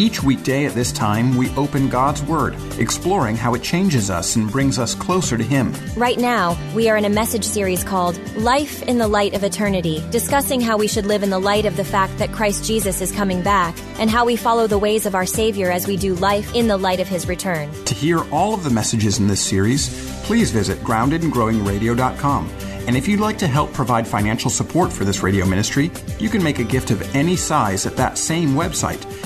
Each weekday at this time, we open God's Word, exploring how it changes us and brings us closer to Him. Right now, we are in a message series called Life in the Light of Eternity, discussing how we should live in the light of the fact that Christ Jesus is coming back and how we follow the ways of our Savior as we do life in the light of His return. To hear all of the messages in this series, please visit groundedandgrowingradio.com. And if you'd like to help provide financial support for this radio ministry, you can make a gift of any size at that same website,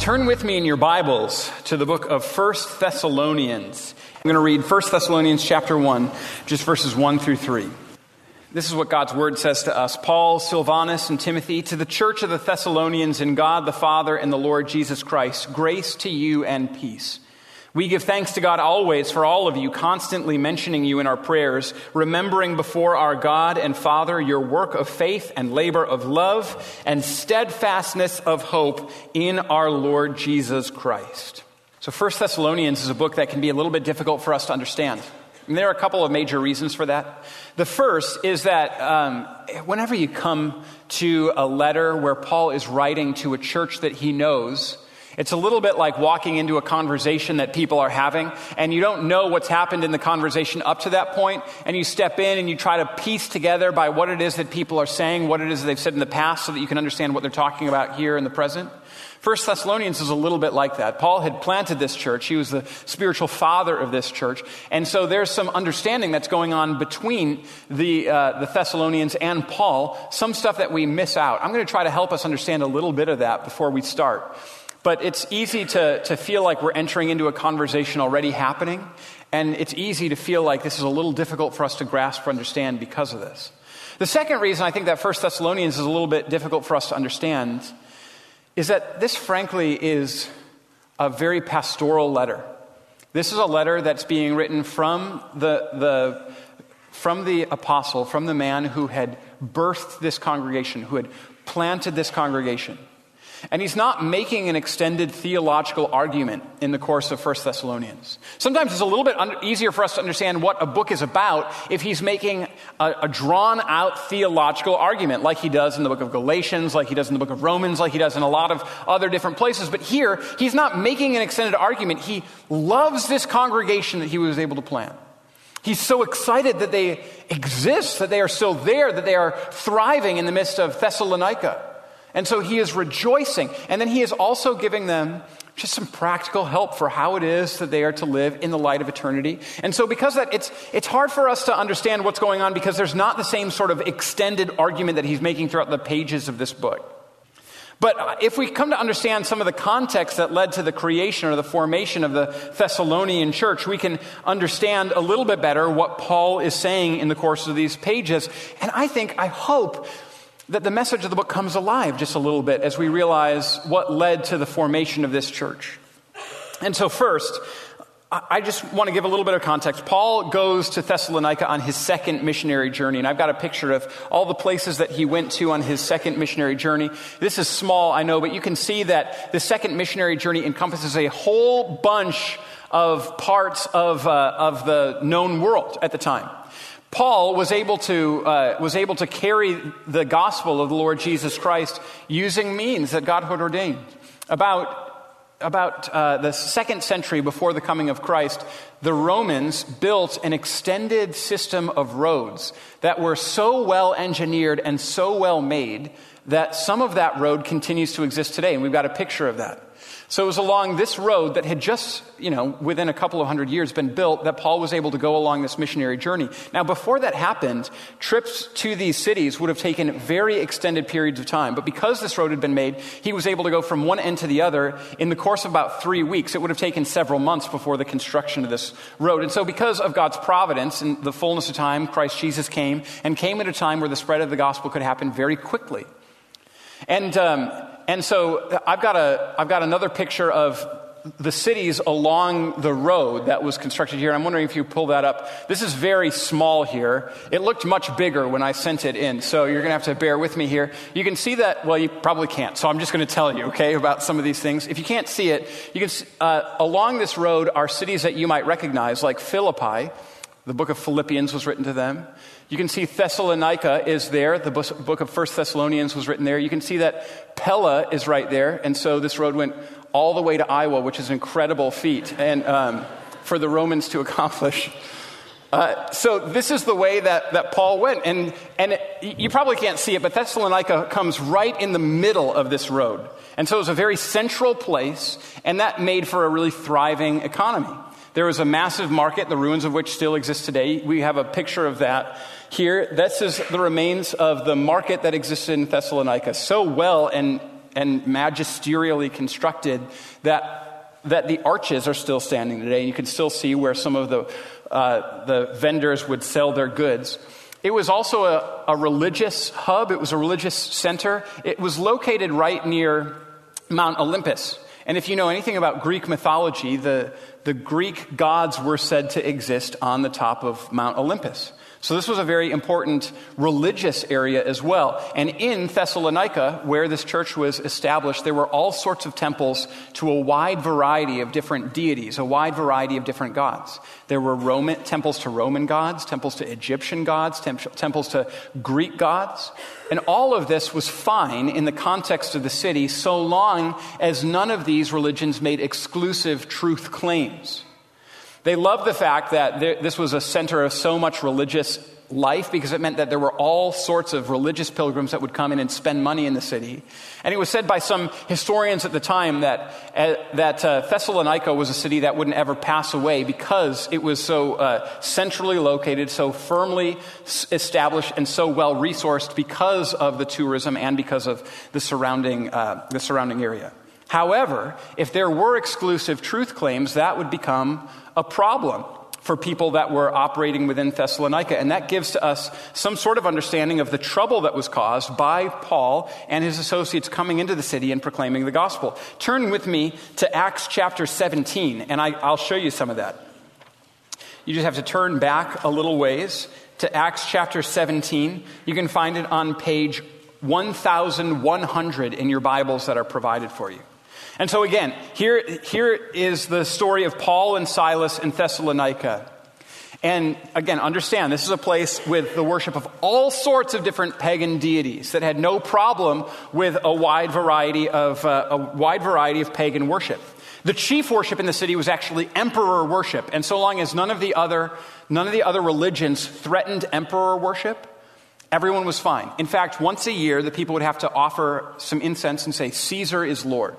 Turn with me in your Bibles to the book of 1 Thessalonians. I'm going to read 1 Thessalonians chapter 1, just verses 1 through 3. This is what God's word says to us Paul, Silvanus, and Timothy, to the church of the Thessalonians in God the Father and the Lord Jesus Christ, grace to you and peace. We give thanks to God always for all of you, constantly mentioning you in our prayers, remembering before our God and Father your work of faith and labor of love and steadfastness of hope in our Lord Jesus Christ. So, First Thessalonians is a book that can be a little bit difficult for us to understand. And there are a couple of major reasons for that. The first is that um, whenever you come to a letter where Paul is writing to a church that he knows, it's a little bit like walking into a conversation that people are having, and you don't know what's happened in the conversation up to that point, and you step in and you try to piece together by what it is that people are saying, what it is they've said in the past, so that you can understand what they're talking about here in the present. First Thessalonians is a little bit like that. Paul had planted this church. He was the spiritual father of this church. And so there's some understanding that's going on between the, uh, the Thessalonians and Paul, some stuff that we miss out. I'm going to try to help us understand a little bit of that before we start. But it's easy to, to feel like we're entering into a conversation already happening, and it's easy to feel like this is a little difficult for us to grasp or understand because of this. The second reason I think that First Thessalonians is a little bit difficult for us to understand is that this, frankly, is a very pastoral letter. This is a letter that's being written from the, the, from the apostle, from the man who had birthed this congregation, who had planted this congregation. And he's not making an extended theological argument in the course of 1 Thessalonians. Sometimes it's a little bit un- easier for us to understand what a book is about if he's making a, a drawn out theological argument, like he does in the book of Galatians, like he does in the book of Romans, like he does in a lot of other different places. But here, he's not making an extended argument. He loves this congregation that he was able to plant. He's so excited that they exist, that they are still there, that they are thriving in the midst of Thessalonica. And so he is rejoicing. And then he is also giving them just some practical help for how it is that they are to live in the light of eternity. And so because that it's it's hard for us to understand what's going on because there's not the same sort of extended argument that he's making throughout the pages of this book. But if we come to understand some of the context that led to the creation or the formation of the Thessalonian church, we can understand a little bit better what Paul is saying in the course of these pages. And I think, I hope that the message of the book comes alive just a little bit as we realize what led to the formation of this church. And so, first, I just want to give a little bit of context. Paul goes to Thessalonica on his second missionary journey, and I've got a picture of all the places that he went to on his second missionary journey. This is small, I know, but you can see that the second missionary journey encompasses a whole bunch of parts of, uh, of the known world at the time. Paul was able to, uh, was able to carry the gospel of the Lord Jesus Christ using means that God had ordained. About about uh, the second century before the coming of Christ, the Romans built an extended system of roads that were so well engineered and so well made that some of that road continues to exist today. And we've got a picture of that. So it was along this road that had just, you know, within a couple of hundred years been built that Paul was able to go along this missionary journey. Now, before that happened, trips to these cities would have taken very extended periods of time. But because this road had been made, he was able to go from one end to the other in the course of about three weeks. It would have taken several months before the construction of this road. And so, because of God's providence and the fullness of time, Christ Jesus came and came at a time where the spread of the gospel could happen very quickly. And, um, and so I've got, a, I've got another picture of the cities along the road that was constructed here. I'm wondering if you pull that up. This is very small here. It looked much bigger when I sent it in, so you're going to have to bear with me here. You can see that, well, you probably can't, so I'm just going to tell you, okay, about some of these things. If you can't see it, you can, uh, along this road are cities that you might recognize, like Philippi. The book of Philippians was written to them. You can see Thessalonica is there. The book of First Thessalonians was written there. You can see that Pella is right there. And so this road went all the way to Iowa, which is an incredible feat and um, for the Romans to accomplish. Uh, so this is the way that, that Paul went. And, and it, you probably can't see it, but Thessalonica comes right in the middle of this road. And so it was a very central place, and that made for a really thriving economy. There was a massive market, the ruins of which still exist today. We have a picture of that here. This is the remains of the market that existed in Thessalonica, so well and, and magisterially constructed that, that the arches are still standing today. And You can still see where some of the, uh, the vendors would sell their goods. It was also a, a religious hub, it was a religious center. It was located right near Mount Olympus. And if you know anything about Greek mythology, the, the Greek gods were said to exist on the top of Mount Olympus. So this was a very important religious area as well. And in Thessalonica, where this church was established, there were all sorts of temples to a wide variety of different deities, a wide variety of different gods. There were Roman, temples to Roman gods, temples to Egyptian gods, temp- temples to Greek gods. And all of this was fine in the context of the city so long as none of these religions made exclusive truth claims. They loved the fact that this was a center of so much religious life because it meant that there were all sorts of religious pilgrims that would come in and spend money in the city. And it was said by some historians at the time that, uh, that uh, Thessalonica was a city that wouldn't ever pass away because it was so uh, centrally located, so firmly established, and so well resourced because of the tourism and because of the surrounding, uh, the surrounding area. However, if there were exclusive truth claims, that would become a problem for people that were operating within Thessalonica. And that gives to us some sort of understanding of the trouble that was caused by Paul and his associates coming into the city and proclaiming the gospel. Turn with me to Acts chapter 17, and I, will show you some of that. You just have to turn back a little ways to Acts chapter 17. You can find it on page 1100 in your Bibles that are provided for you. And so, again, here, here is the story of Paul and Silas in Thessalonica. And again, understand this is a place with the worship of all sorts of different pagan deities that had no problem with a wide variety of, uh, a wide variety of pagan worship. The chief worship in the city was actually emperor worship. And so long as none of the other, none of the other religions threatened emperor worship, everyone was fine. In fact, once a year, the people would have to offer some incense and say, Caesar is Lord.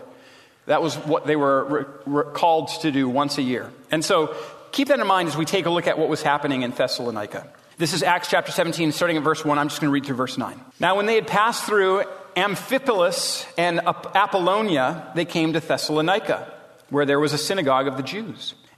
That was what they were re- re- called to do once a year. And so keep that in mind as we take a look at what was happening in Thessalonica. This is Acts chapter 17, starting at verse 1. I'm just going to read through verse 9. Now, when they had passed through Amphipolis and Apollonia, they came to Thessalonica, where there was a synagogue of the Jews.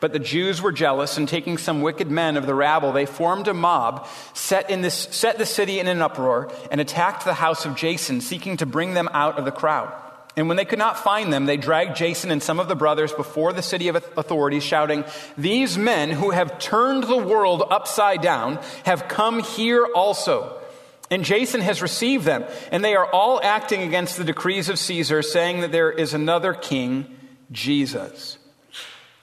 But the Jews were jealous, and taking some wicked men of the rabble, they formed a mob, set, in this, set the city in an uproar, and attacked the house of Jason, seeking to bring them out of the crowd. And when they could not find them, they dragged Jason and some of the brothers before the city of authorities, shouting, These men who have turned the world upside down have come here also. And Jason has received them, and they are all acting against the decrees of Caesar, saying that there is another king, Jesus.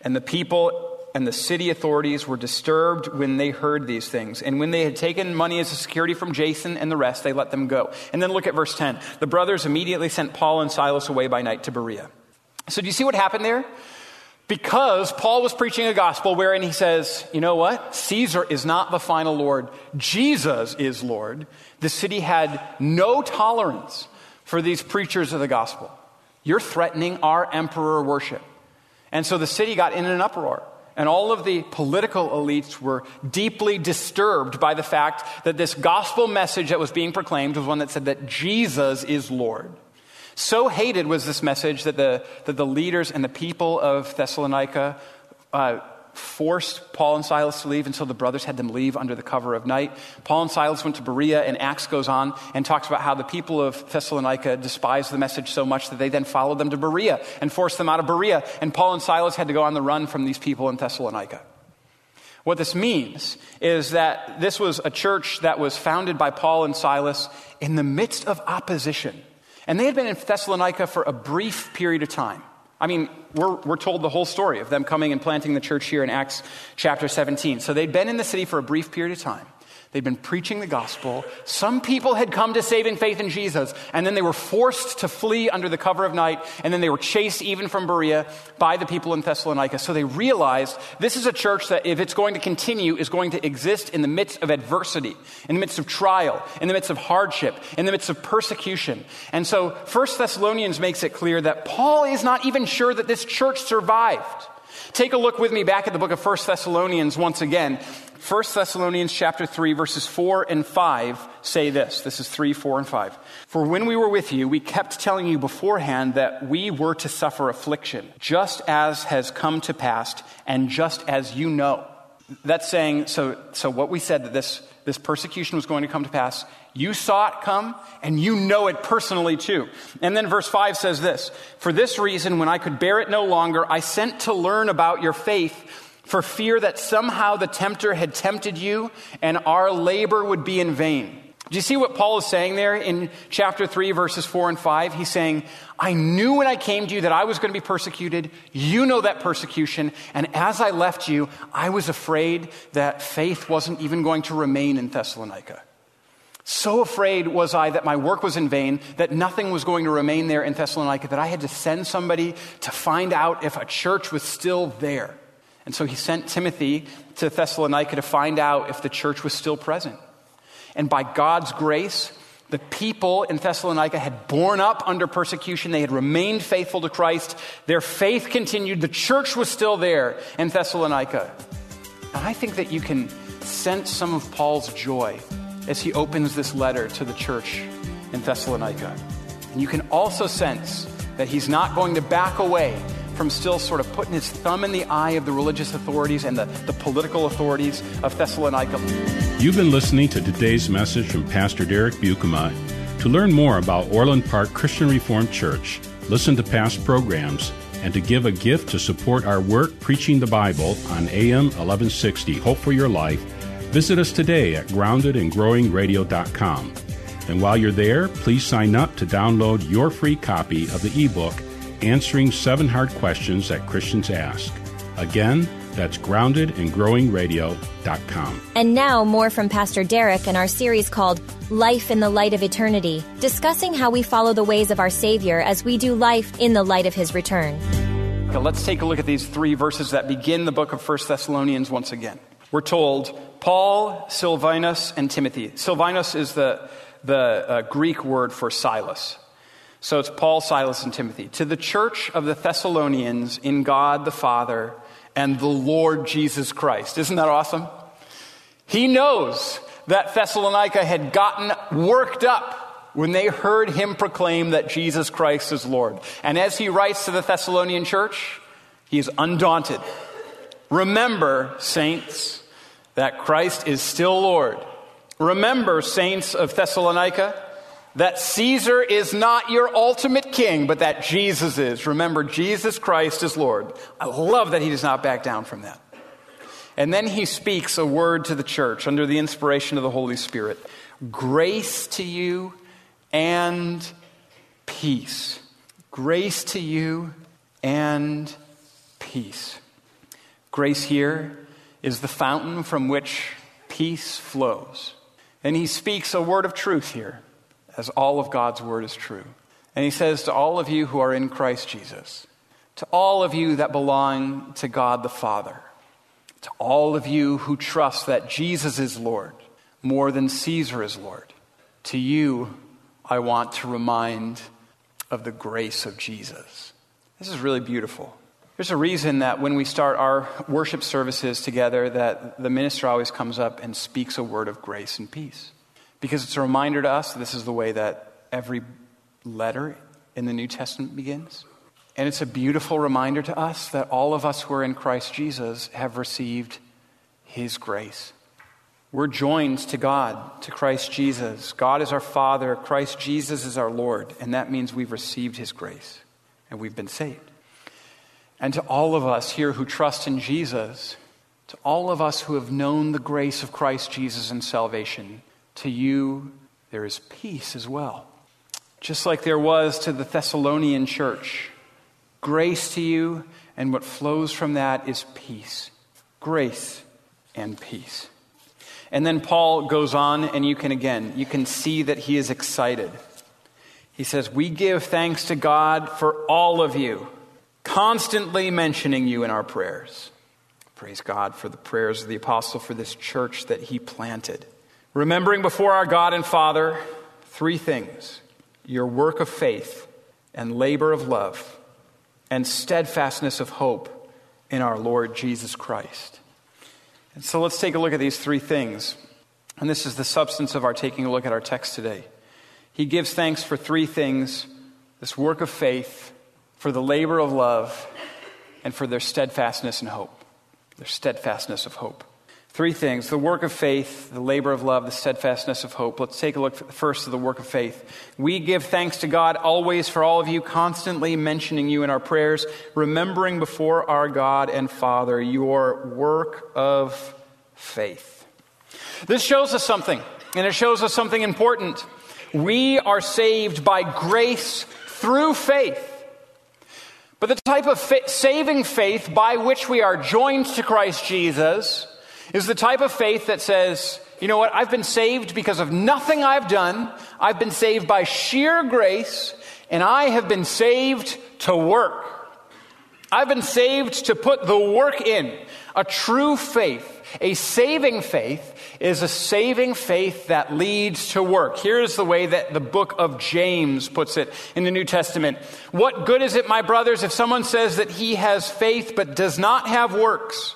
And the people and the city authorities were disturbed when they heard these things. And when they had taken money as a security from Jason and the rest, they let them go. And then look at verse 10. The brothers immediately sent Paul and Silas away by night to Berea. So do you see what happened there? Because Paul was preaching a gospel wherein he says, you know what? Caesar is not the final Lord. Jesus is Lord. The city had no tolerance for these preachers of the gospel. You're threatening our emperor worship. And so the city got in an uproar. And all of the political elites were deeply disturbed by the fact that this gospel message that was being proclaimed was one that said that Jesus is Lord. So hated was this message that the, that the leaders and the people of Thessalonica uh, forced Paul and Silas to leave until the brothers had them leave under the cover of night. Paul and Silas went to Berea, and Acts goes on and talks about how the people of Thessalonica despised the message so much that they then followed them to Berea and forced them out of Berea. And Paul and Silas had to go on the run from these people in Thessalonica. What this means is that this was a church that was founded by Paul and Silas in the midst of opposition. And they had been in Thessalonica for a brief period of time. I mean, we're, we're told the whole story of them coming and planting the church here in Acts chapter 17. So they'd been in the city for a brief period of time. They'd been preaching the gospel. Some people had come to saving faith in Jesus, and then they were forced to flee under the cover of night, and then they were chased even from Berea by the people in Thessalonica. So they realized this is a church that, if it's going to continue, is going to exist in the midst of adversity, in the midst of trial, in the midst of hardship, in the midst of persecution. And so First Thessalonians makes it clear that Paul is not even sure that this church survived. Take a look with me back at the book of First Thessalonians once again. 1 Thessalonians chapter 3 verses 4 and 5 say this. This is 3, 4 and 5. For when we were with you, we kept telling you beforehand that we were to suffer affliction, just as has come to pass and just as you know. That's saying, so, so what we said that this, this persecution was going to come to pass, you saw it come and you know it personally too. And then verse 5 says this, for this reason, when I could bear it no longer, I sent to learn about your faith for fear that somehow the tempter had tempted you and our labor would be in vain. Do you see what Paul is saying there in chapter 3, verses 4 and 5? He's saying, I knew when I came to you that I was going to be persecuted. You know that persecution. And as I left you, I was afraid that faith wasn't even going to remain in Thessalonica. So afraid was I that my work was in vain, that nothing was going to remain there in Thessalonica, that I had to send somebody to find out if a church was still there. And so he sent Timothy to Thessalonica to find out if the church was still present. And by God's grace, the people in Thessalonica had borne up under persecution. They had remained faithful to Christ. Their faith continued. The church was still there in Thessalonica. And I think that you can sense some of Paul's joy as he opens this letter to the church in Thessalonica. And you can also sense that he's not going to back away from still sort of putting his thumb in the eye of the religious authorities and the, the political authorities of Thessalonica. You've been listening to today's message from Pastor Derek Buikema. To learn more about Orland Park Christian Reformed Church, listen to past programs, and to give a gift to support our work preaching the Bible on AM 1160 Hope for Your Life, visit us today at groundedandgrowingradio.com. And while you're there, please sign up to download your free copy of the ebook Answering Seven Hard Questions That Christians Ask. Again, that's groundedandgrowingradio.com. And now, more from Pastor Derek in our series called Life in the Light of Eternity, discussing how we follow the ways of our Savior as we do life in the light of His return. Okay, let's take a look at these three verses that begin the book of 1 Thessalonians once again. We're told Paul, Silvanus, and Timothy. Silvanus is the, the uh, Greek word for Silas. So it's Paul, Silas, and Timothy. To the church of the Thessalonians in God the Father and the Lord Jesus Christ. Isn't that awesome? He knows that Thessalonica had gotten worked up when they heard him proclaim that Jesus Christ is Lord. And as he writes to the Thessalonian church, he is undaunted. Remember, saints, that Christ is still Lord. Remember, saints of Thessalonica, that Caesar is not your ultimate king, but that Jesus is. Remember, Jesus Christ is Lord. I love that he does not back down from that. And then he speaks a word to the church under the inspiration of the Holy Spirit grace to you and peace. Grace to you and peace. Grace here is the fountain from which peace flows. And he speaks a word of truth here, as all of God's word is true. And he says to all of you who are in Christ Jesus, to all of you that belong to God the Father, to all of you who trust that Jesus is Lord more than Caesar is Lord, to you I want to remind of the grace of Jesus. This is really beautiful. There's a reason that when we start our worship services together that the minister always comes up and speaks a word of grace and peace. Because it's a reminder to us this is the way that every letter in the New Testament begins. And it's a beautiful reminder to us that all of us who are in Christ Jesus have received his grace. We're joined to God, to Christ Jesus. God is our Father, Christ Jesus is our Lord, and that means we've received his grace and we've been saved. And to all of us here who trust in Jesus, to all of us who have known the grace of Christ Jesus and salvation, to you there is peace as well. Just like there was to the Thessalonian church. Grace to you, and what flows from that is peace. Grace and peace. And then Paul goes on, and you can again, you can see that he is excited. He says, We give thanks to God for all of you constantly mentioning you in our prayers. Praise God for the prayers of the apostle for this church that he planted. Remembering before our God and Father three things your work of faith and labor of love and steadfastness of hope in our Lord Jesus Christ. And so let's take a look at these three things. And this is the substance of our taking a look at our text today. He gives thanks for three things this work of faith, for the labor of love, and for their steadfastness and hope. Their steadfastness of hope. Three things the work of faith, the labor of love, the steadfastness of hope. Let's take a look first at the work of faith. We give thanks to God always for all of you, constantly mentioning you in our prayers, remembering before our God and Father your work of faith. This shows us something, and it shows us something important. We are saved by grace through faith. But the type of fa- saving faith by which we are joined to Christ Jesus is the type of faith that says, you know what, I've been saved because of nothing I've done. I've been saved by sheer grace, and I have been saved to work. I've been saved to put the work in. A true faith, a saving faith, is a saving faith that leads to work. Here's the way that the book of James puts it in the New Testament. What good is it, my brothers, if someone says that he has faith but does not have works?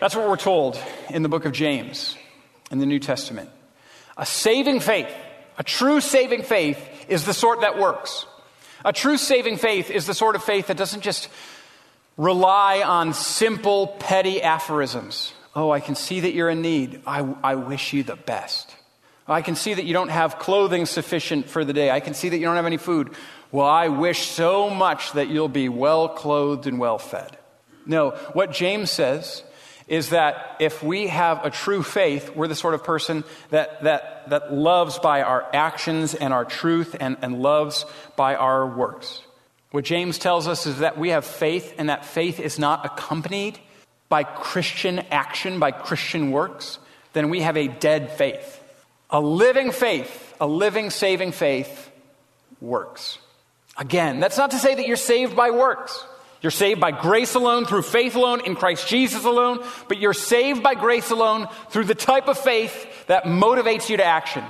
That's what we're told in the book of James in the New Testament. A saving faith, a true saving faith, is the sort that works. A true saving faith is the sort of faith that doesn't just rely on simple, petty aphorisms. Oh, I can see that you're in need. I, I wish you the best. I can see that you don't have clothing sufficient for the day. I can see that you don't have any food. Well, I wish so much that you'll be well clothed and well fed. No, what James says is that if we have a true faith, we're the sort of person that, that, that loves by our actions and our truth and, and loves by our works. What James tells us is that we have faith, and that faith is not accompanied by Christian action, by Christian works, then we have a dead faith. A living faith, a living saving faith works. Again, that's not to say that you're saved by works. You're saved by grace alone, through faith alone, in Christ Jesus alone, but you're saved by grace alone through the type of faith that motivates you to action.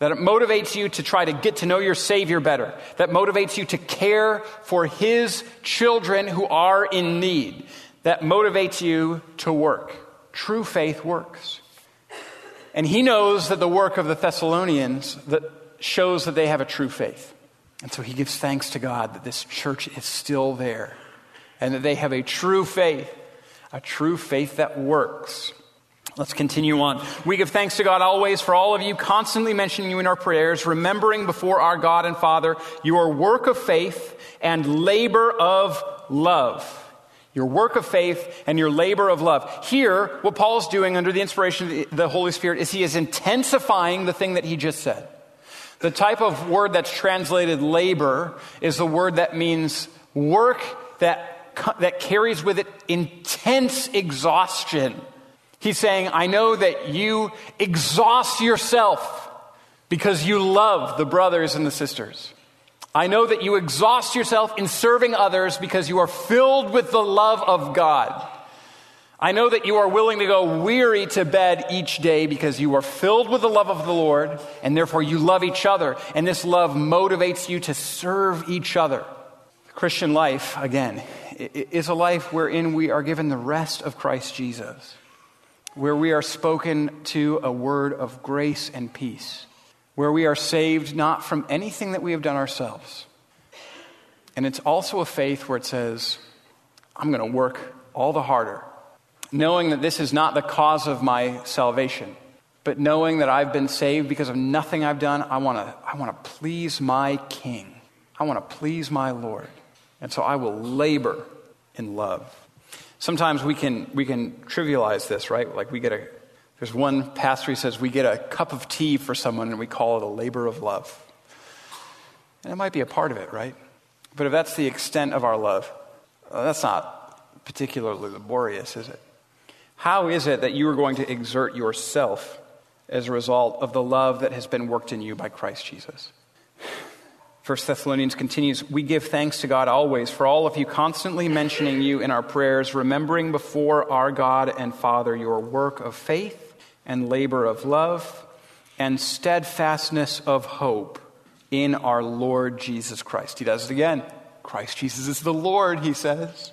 that it motivates you to try to get to know your Savior better, that motivates you to care for His children who are in need, that motivates you to work. True faith works. And he knows that the work of the Thessalonians that shows that they have a true faith. And so he gives thanks to God that this church is still there and that they have a true faith, a true faith that works. Let's continue on. We give thanks to God always for all of you, constantly mentioning you in our prayers, remembering before our God and Father your work of faith and labor of love. Your work of faith and your labor of love. Here, what Paul is doing under the inspiration of the Holy Spirit is he is intensifying the thing that he just said. The type of word that's translated labor is the word that means work that, that carries with it intense exhaustion. He's saying, I know that you exhaust yourself because you love the brothers and the sisters. I know that you exhaust yourself in serving others because you are filled with the love of God. I know that you are willing to go weary to bed each day because you are filled with the love of the Lord and therefore you love each other. And this love motivates you to serve each other. The Christian life, again, is a life wherein we are given the rest of Christ Jesus, where we are spoken to a word of grace and peace, where we are saved not from anything that we have done ourselves. And it's also a faith where it says, I'm going to work all the harder knowing that this is not the cause of my salvation, but knowing that I've been saved because of nothing I've done, I want to I want to please my King. I want to please my Lord. And so I will labor in love. Sometimes we can we can trivialize this, right? Like we get a there's one pastor who says we get a cup of tea for someone and we call it a labor of love. And it might be a part of it, right? But if that's the extent of our love, well, that's not particularly laborious, is it? How is it that you are going to exert yourself as a result of the love that has been worked in you by Christ Jesus? First Thessalonians continues, we give thanks to God always for all of you constantly mentioning you in our prayers, remembering before our God and Father your work of faith and labor of love and steadfastness of hope in our Lord Jesus Christ. He does it again. Christ Jesus is the Lord, he says.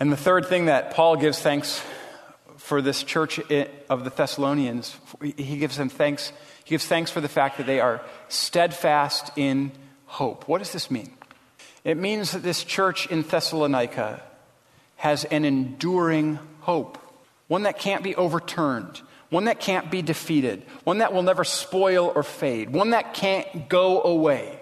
And the third thing that Paul gives thanks for this church of the Thessalonians. He gives them thanks. He gives thanks for the fact that they are steadfast in hope. What does this mean? It means that this church in Thessalonica has an enduring hope, one that can't be overturned, one that can't be defeated, one that will never spoil or fade, one that can't go away.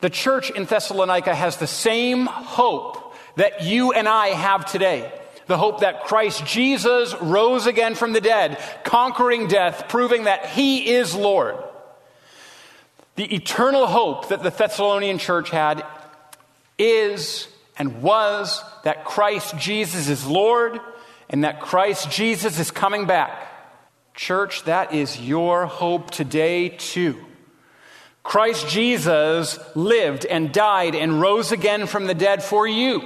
The church in Thessalonica has the same hope that you and I have today the hope that Christ Jesus rose again from the dead, conquering death, proving that he is Lord. The eternal hope that the Thessalonian church had is and was that Christ Jesus is Lord and that Christ Jesus is coming back. Church, that is your hope today, too. Christ Jesus lived and died and rose again from the dead for you.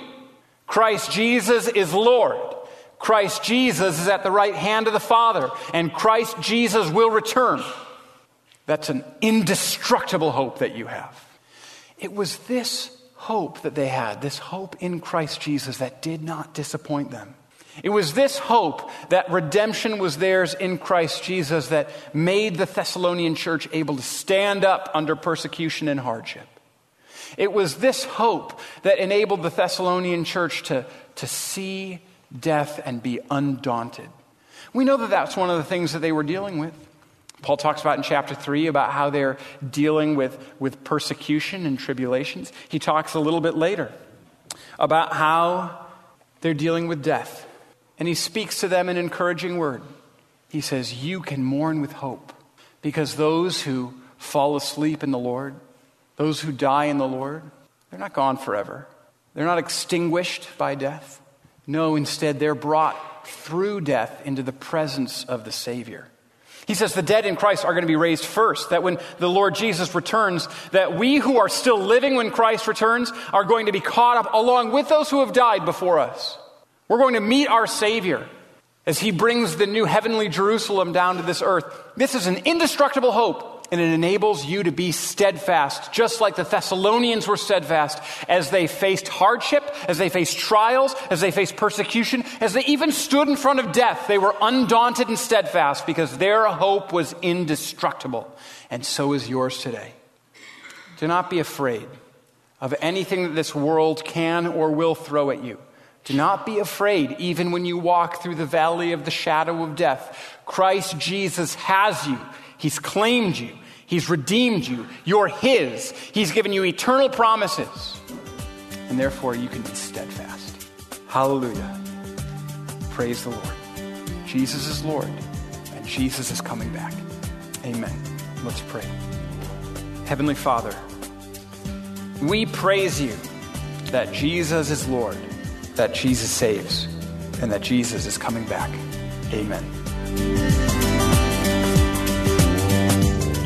Christ Jesus is Lord. Christ Jesus is at the right hand of the Father, and Christ Jesus will return. That's an indestructible hope that you have. It was this hope that they had, this hope in Christ Jesus, that did not disappoint them. It was this hope that redemption was theirs in Christ Jesus that made the Thessalonian church able to stand up under persecution and hardship. It was this hope that enabled the Thessalonian church to, to see death and be undaunted. We know that that's one of the things that they were dealing with. Paul talks about in chapter 3 about how they're dealing with, with persecution and tribulations. He talks a little bit later about how they're dealing with death. And he speaks to them an encouraging word. He says, You can mourn with hope because those who fall asleep in the Lord, those who die in the Lord, they're not gone forever. They're not extinguished by death. No, instead, they're brought through death into the presence of the Savior. He says the dead in Christ are going to be raised first, that when the Lord Jesus returns, that we who are still living when Christ returns are going to be caught up along with those who have died before us. We're going to meet our Savior as He brings the new heavenly Jerusalem down to this earth. This is an indestructible hope and it enables you to be steadfast, just like the Thessalonians were steadfast as they faced hardship, as they faced trials, as they faced persecution, as they even stood in front of death. They were undaunted and steadfast because their hope was indestructible. And so is yours today. Do not be afraid of anything that this world can or will throw at you. Do not be afraid, even when you walk through the valley of the shadow of death. Christ Jesus has you. He's claimed you. He's redeemed you. You're His. He's given you eternal promises. And therefore, you can be steadfast. Hallelujah. Praise the Lord. Jesus is Lord, and Jesus is coming back. Amen. Let's pray. Heavenly Father, we praise you that Jesus is Lord, that Jesus saves, and that Jesus is coming back. Amen.